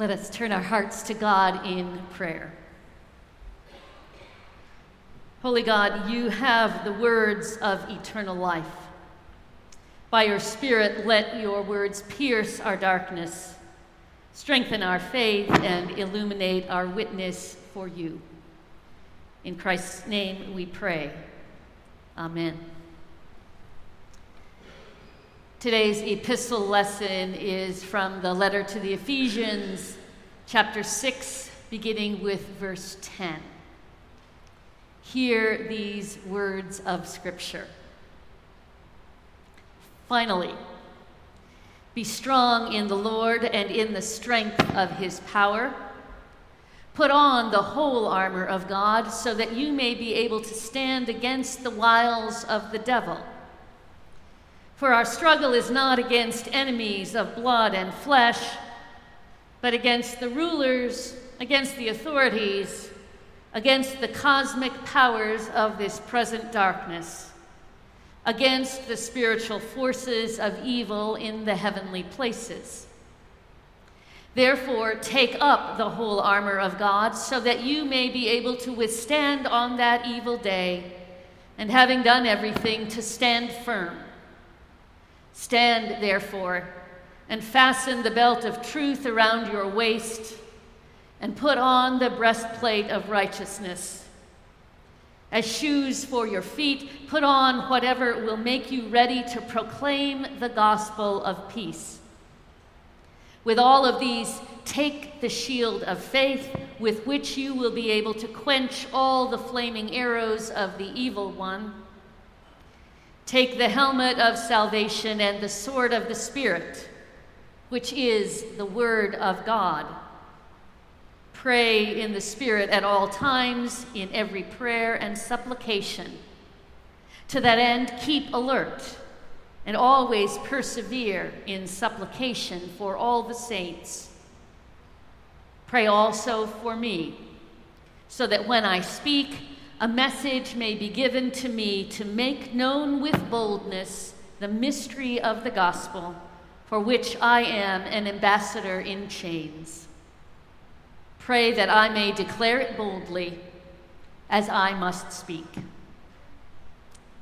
Let us turn our hearts to God in prayer. Holy God, you have the words of eternal life. By your Spirit, let your words pierce our darkness, strengthen our faith, and illuminate our witness for you. In Christ's name we pray. Amen. Today's epistle lesson is from the letter to the Ephesians, chapter 6, beginning with verse 10. Hear these words of Scripture. Finally, be strong in the Lord and in the strength of his power. Put on the whole armor of God so that you may be able to stand against the wiles of the devil. For our struggle is not against enemies of blood and flesh, but against the rulers, against the authorities, against the cosmic powers of this present darkness, against the spiritual forces of evil in the heavenly places. Therefore, take up the whole armor of God so that you may be able to withstand on that evil day, and having done everything, to stand firm. Stand, therefore, and fasten the belt of truth around your waist, and put on the breastplate of righteousness. As shoes for your feet, put on whatever will make you ready to proclaim the gospel of peace. With all of these, take the shield of faith with which you will be able to quench all the flaming arrows of the evil one. Take the helmet of salvation and the sword of the Spirit, which is the Word of God. Pray in the Spirit at all times, in every prayer and supplication. To that end, keep alert and always persevere in supplication for all the saints. Pray also for me, so that when I speak, a message may be given to me to make known with boldness the mystery of the gospel, for which I am an ambassador in chains. Pray that I may declare it boldly, as I must speak.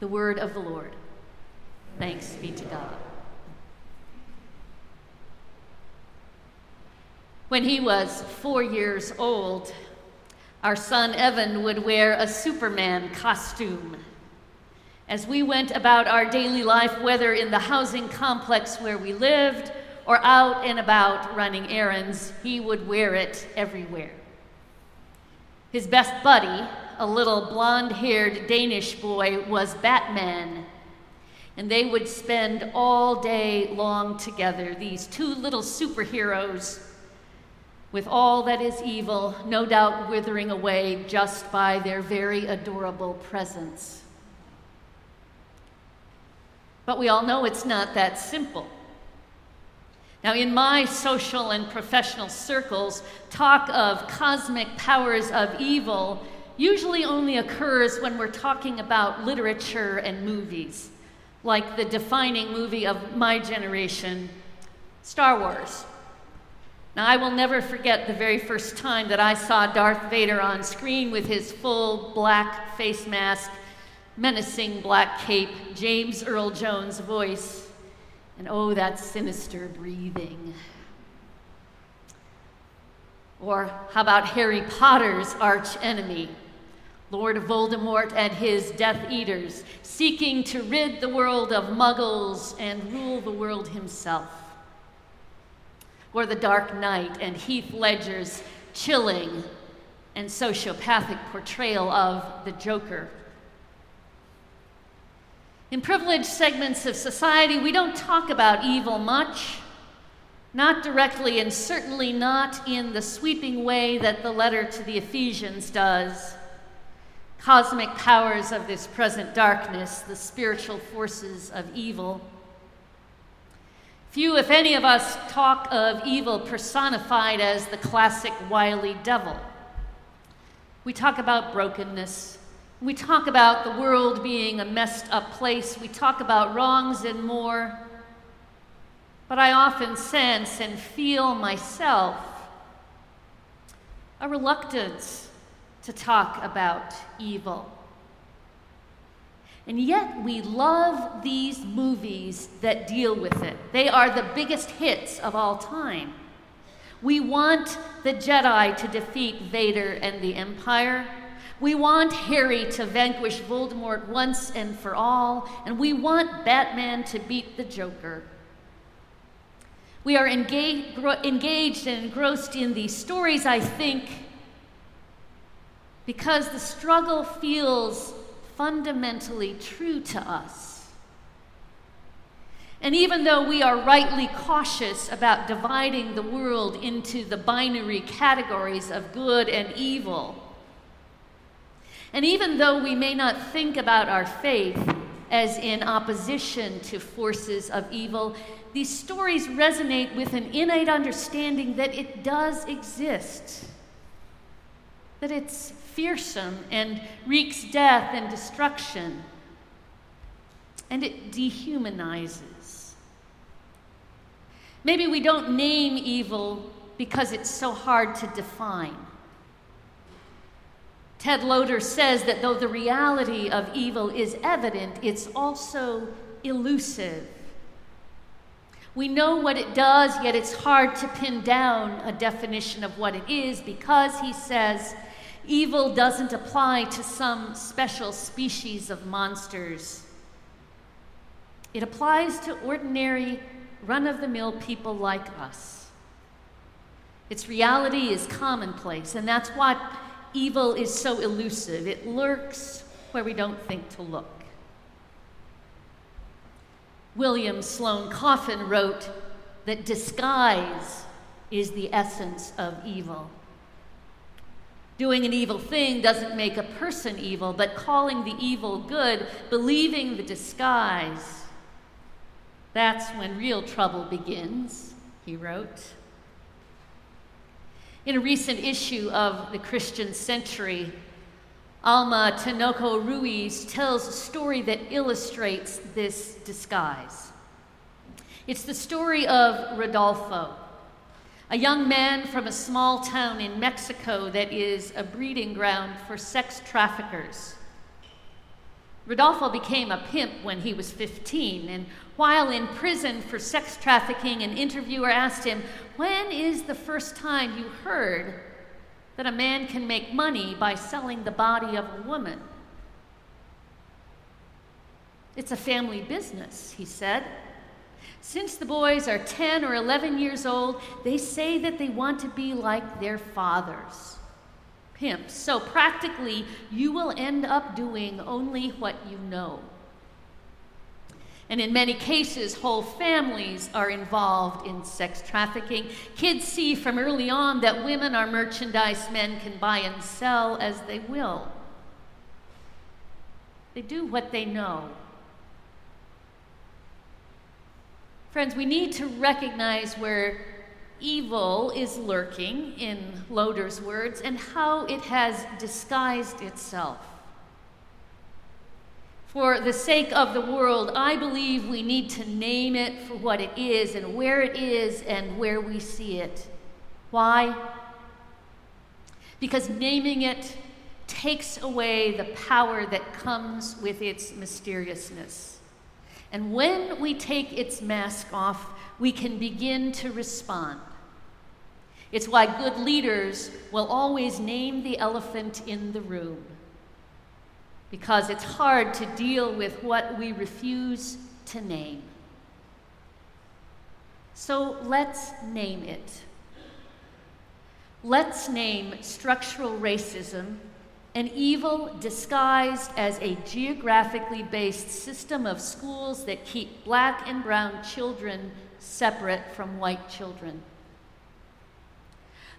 The word of the Lord. Thanks be to God. When he was four years old, our son Evan would wear a Superman costume. As we went about our daily life, whether in the housing complex where we lived or out and about running errands, he would wear it everywhere. His best buddy, a little blonde haired Danish boy, was Batman. And they would spend all day long together, these two little superheroes with all that is evil, no doubt withering away just by their very adorable presence. But we all know it's not that simple. Now, in my social and professional circles, talk of cosmic powers of evil usually only occurs when we're talking about literature and movies, like the defining movie of my generation, Star Wars. Now, I will never forget the very first time that I saw Darth Vader on screen with his full black face mask, menacing black cape, James Earl Jones' voice, and oh, that sinister breathing. Or how about Harry Potter's arch enemy, Lord Voldemort and his Death Eaters, seeking to rid the world of muggles and rule the world himself? Or The Dark Knight and Heath Ledger's chilling and sociopathic portrayal of the Joker. In privileged segments of society, we don't talk about evil much, not directly, and certainly not in the sweeping way that the letter to the Ephesians does. Cosmic powers of this present darkness, the spiritual forces of evil. Few, if any of us, talk of evil personified as the classic wily devil. We talk about brokenness. We talk about the world being a messed up place. We talk about wrongs and more. But I often sense and feel myself a reluctance to talk about evil. And yet, we love these movies that deal with it. They are the biggest hits of all time. We want the Jedi to defeat Vader and the Empire. We want Harry to vanquish Voldemort once and for all. And we want Batman to beat the Joker. We are engaged, engaged and engrossed in these stories, I think, because the struggle feels fundamentally true to us. And even though we are rightly cautious about dividing the world into the binary categories of good and evil, and even though we may not think about our faith as in opposition to forces of evil, these stories resonate with an innate understanding that it does exist, that it's fearsome and wreaks death and destruction, and it dehumanizes. Maybe we don't name evil because it's so hard to define. Ted Loder says that though the reality of evil is evident, it's also elusive. We know what it does, yet it's hard to pin down a definition of what it is because, he says, evil doesn't apply to some special species of monsters. It applies to ordinary, run of the mill people like us. Its reality is commonplace, and that's why evil is so elusive. It lurks where we don't think to look. William Sloane Coffin wrote that disguise is the essence of evil. Doing an evil thing doesn't make a person evil, but calling the evil good, believing the disguise, that's when real trouble begins, he wrote. In a recent issue of the Christian Century, Alma Tinoco Ruiz tells a story that illustrates this disguise. It's the story of Rodolfo, a young man from a small town in Mexico that is a breeding ground for sex traffickers. Rodolfo became a pimp when he was 15, and while in prison for sex trafficking, an interviewer asked him, When is the first time you heard that a man can make money by selling the body of a woman. It's a family business, he said. Since the boys are 10 or 11 years old, they say that they want to be like their fathers, pimps. So practically, you will end up doing only what you know. And in many cases, whole families are involved in sex trafficking. Kids see from early on that women are merchandise men can buy and sell as they will. They do what they know. Friends, we need to recognize where evil is lurking, in Loder's words, and how it has disguised itself. For the sake of the world, I believe we need to name it for what it is and where it is and where we see it. Why? Because naming it takes away the power that comes with its mysteriousness. And when we take its mask off, we can begin to respond. It's why good leaders will always name the elephant in the room because it's hard to deal with what we refuse to name. So let's name it. Let's name structural racism an evil disguised as a geographically based system of schools that keep black and brown children separate from white children.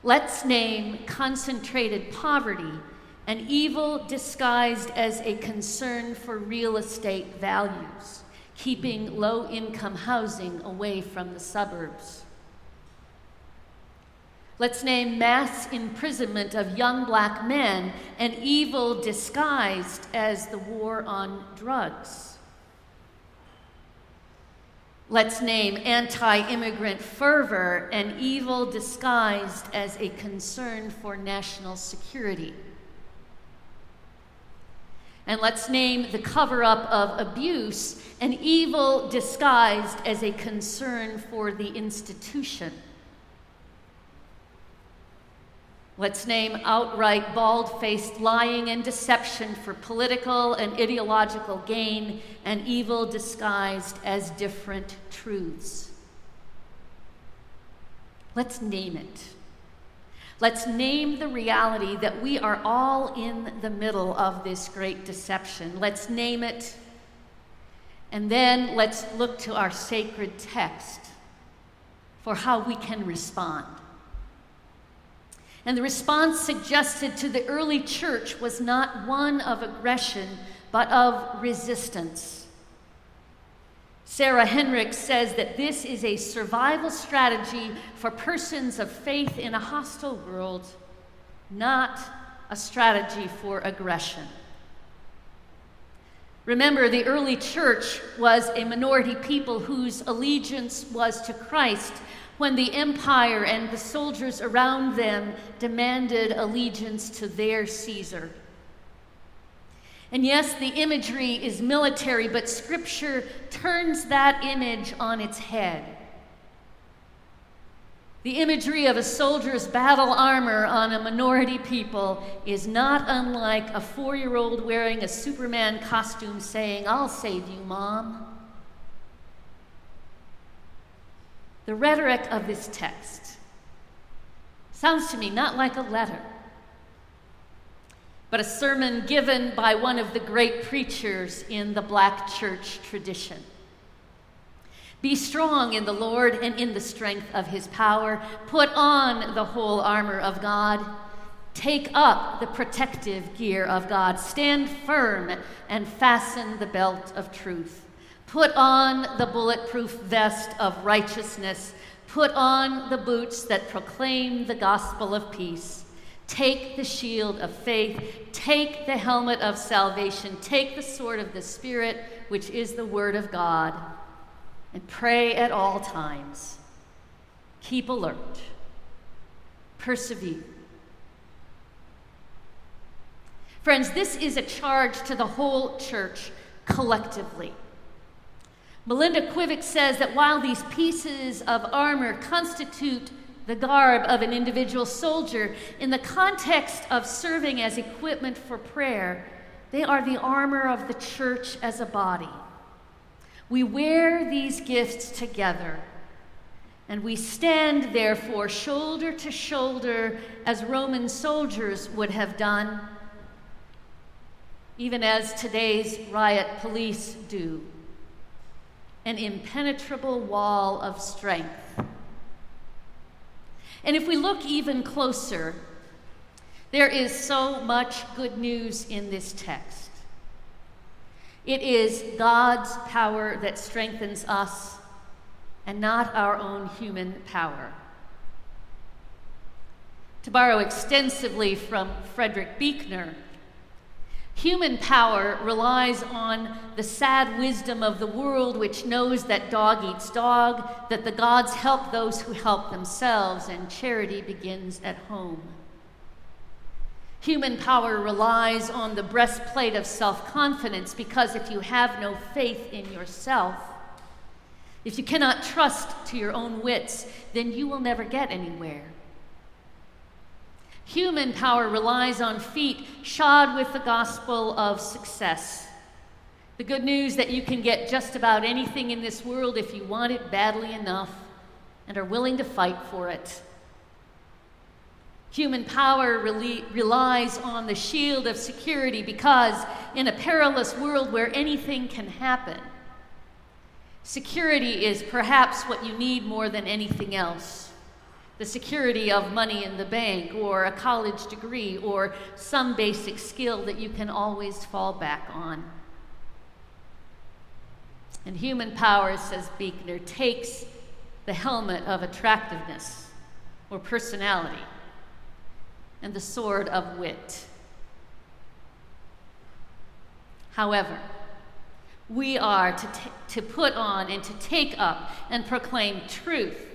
Let's name concentrated poverty an evil disguised as a concern for real estate values, keeping low income housing away from the suburbs. Let's name mass imprisonment of young black men an evil disguised as the war on drugs. Let's name anti immigrant fervor an evil disguised as a concern for national security. And let's name the cover up of abuse an evil disguised as a concern for the institution. Let's name outright bald faced lying and deception for political and ideological gain and evil disguised as different truths. Let's name it. Let's name the reality that we are all in the middle of this great deception. Let's name it. And then let's look to our sacred text for how we can respond. And the response suggested to the early church was not one of aggression, but of resistance. Sarah Hendricks says that this is a survival strategy for persons of faith in a hostile world, not a strategy for aggression. Remember, the early church was a minority people whose allegiance was to Christ when the empire and the soldiers around them demanded allegiance to their Caesar. And yes, the imagery is military, but Scripture turns that image on its head. The imagery of a soldier's battle armor on a minority people is not unlike a four year old wearing a Superman costume saying, I'll save you, Mom. The rhetoric of this text sounds to me not like a letter, but a sermon given by one of the great preachers in the black church tradition. Be strong in the Lord and in the strength of his power. Put on the whole armor of God. Take up the protective gear of God. Stand firm and fasten the belt of truth. Put on the bulletproof vest of righteousness. Put on the boots that proclaim the gospel of peace. Take the shield of faith. Take the helmet of salvation. Take the sword of the Spirit, which is the word of God. And pray at all times. Keep alert. Persevere. Friends, this is a charge to the whole church collectively. Melinda Quivik says that while these pieces of armor constitute the garb of an individual soldier, in the context of serving as equipment for prayer, they are the armor of the church as a body. We wear these gifts together, and we stand, therefore, shoulder to shoulder as Roman soldiers would have done, even as today's riot police do an impenetrable wall of strength. And if we look even closer, there is so much good news in this text. It is God's power that strengthens us and not our own human power. To borrow extensively from Frederick Buechner, Human power relies on the sad wisdom of the world, which knows that dog eats dog, that the gods help those who help themselves, and charity begins at home. Human power relies on the breastplate of self confidence because if you have no faith in yourself, if you cannot trust to your own wits, then you will never get anywhere. Human power relies on feet shod with the gospel of success. The good news that you can get just about anything in this world if you want it badly enough and are willing to fight for it. Human power relies on the shield of security because, in a perilous world where anything can happen, security is perhaps what you need more than anything else the security of money in the bank, or a college degree, or some basic skill that you can always fall back on. And human power, says Buechner, takes the helmet of attractiveness or personality and the sword of wit. However, we are to, t- to put on and to take up and proclaim truth,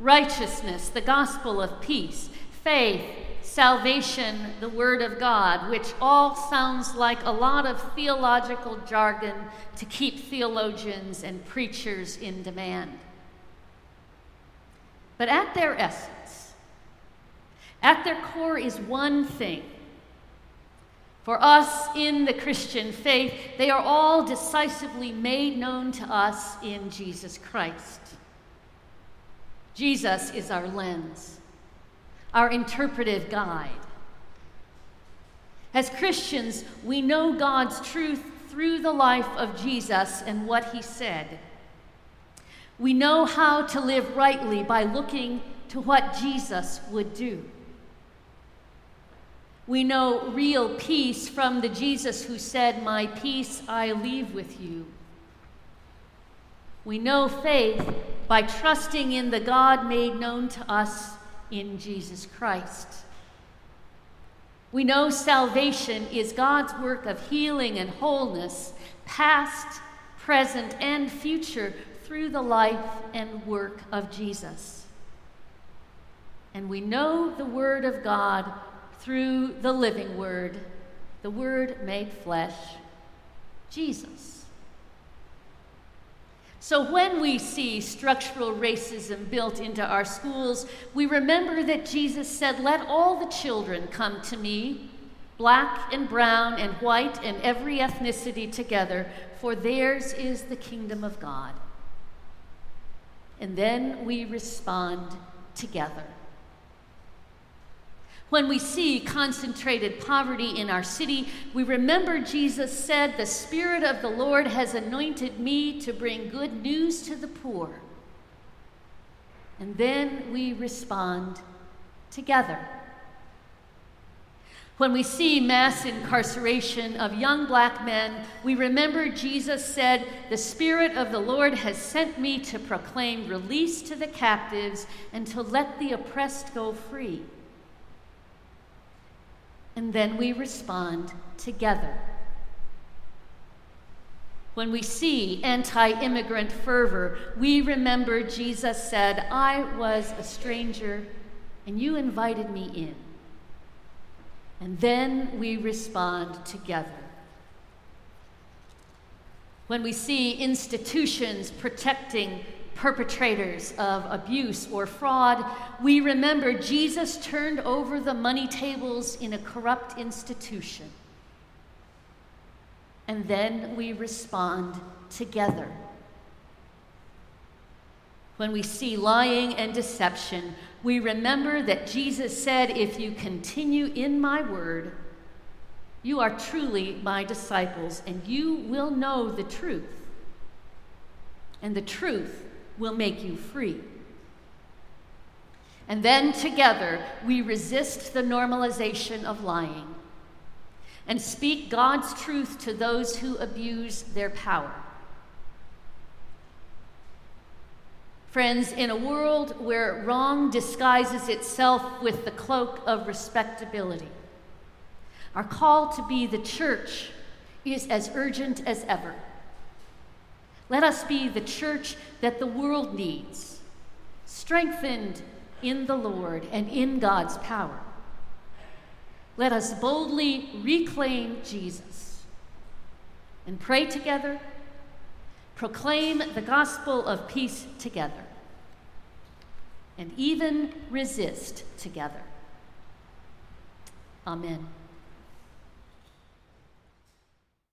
righteousness, the gospel of peace, faith, salvation, the Word of God, which all sounds like a lot of theological jargon to keep theologians and preachers in demand. But at their essence, at their core is one thing. For us in the Christian faith, they are all decisively made known to us in Jesus Christ. Jesus is our lens our interpretive guide. As Christians, we know God's truth through the life of Jesus and what he said. We know how to live rightly by looking to what Jesus would do. We know real peace from the Jesus who said, My peace I leave with you. We know faith by trusting in the God made known to us in Jesus Christ. We know salvation is God's work of healing and wholeness, past, present, and future, through the life and work of Jesus. And we know the Word of God through the living Word, the Word made flesh, Jesus. So when we see structural racism built into our schools, we remember that Jesus said, Let all the children come to me, black and brown and white and every ethnicity together, for theirs is the kingdom of God. And then we respond together. When we see concentrated poverty in our city, we remember Jesus said, The Spirit of the Lord has anointed me to bring good news to the poor. And then we respond together. When we see mass incarceration of young black men, we remember Jesus said, The Spirit of the Lord has sent me to proclaim release to the captives and to let the oppressed go free and then we respond together. When we see anti immigrant fervor, we remember Jesus said, I was a stranger and you invited me in. And then we respond together. When we see institutions protecting perpetrators of abuse or fraud, we remember Jesus turned over the money tables in a corrupt institution. And then we respond together. When we see lying and deception, we remember that Jesus said, If you continue in my word, you are truly my disciples, and you will know the truth. And the truth will make you free. And then together we resist the normalization of lying and speak God's truth to those who abuse their power. Friends, in a world where wrong disguises itself with the cloak of respectability, our call to be the church is as urgent as ever. Let us be the church that the world needs, strengthened in the Lord and in God's power. Let us boldly reclaim Jesus and pray together, proclaim the gospel of peace together, and even resist together. Amen.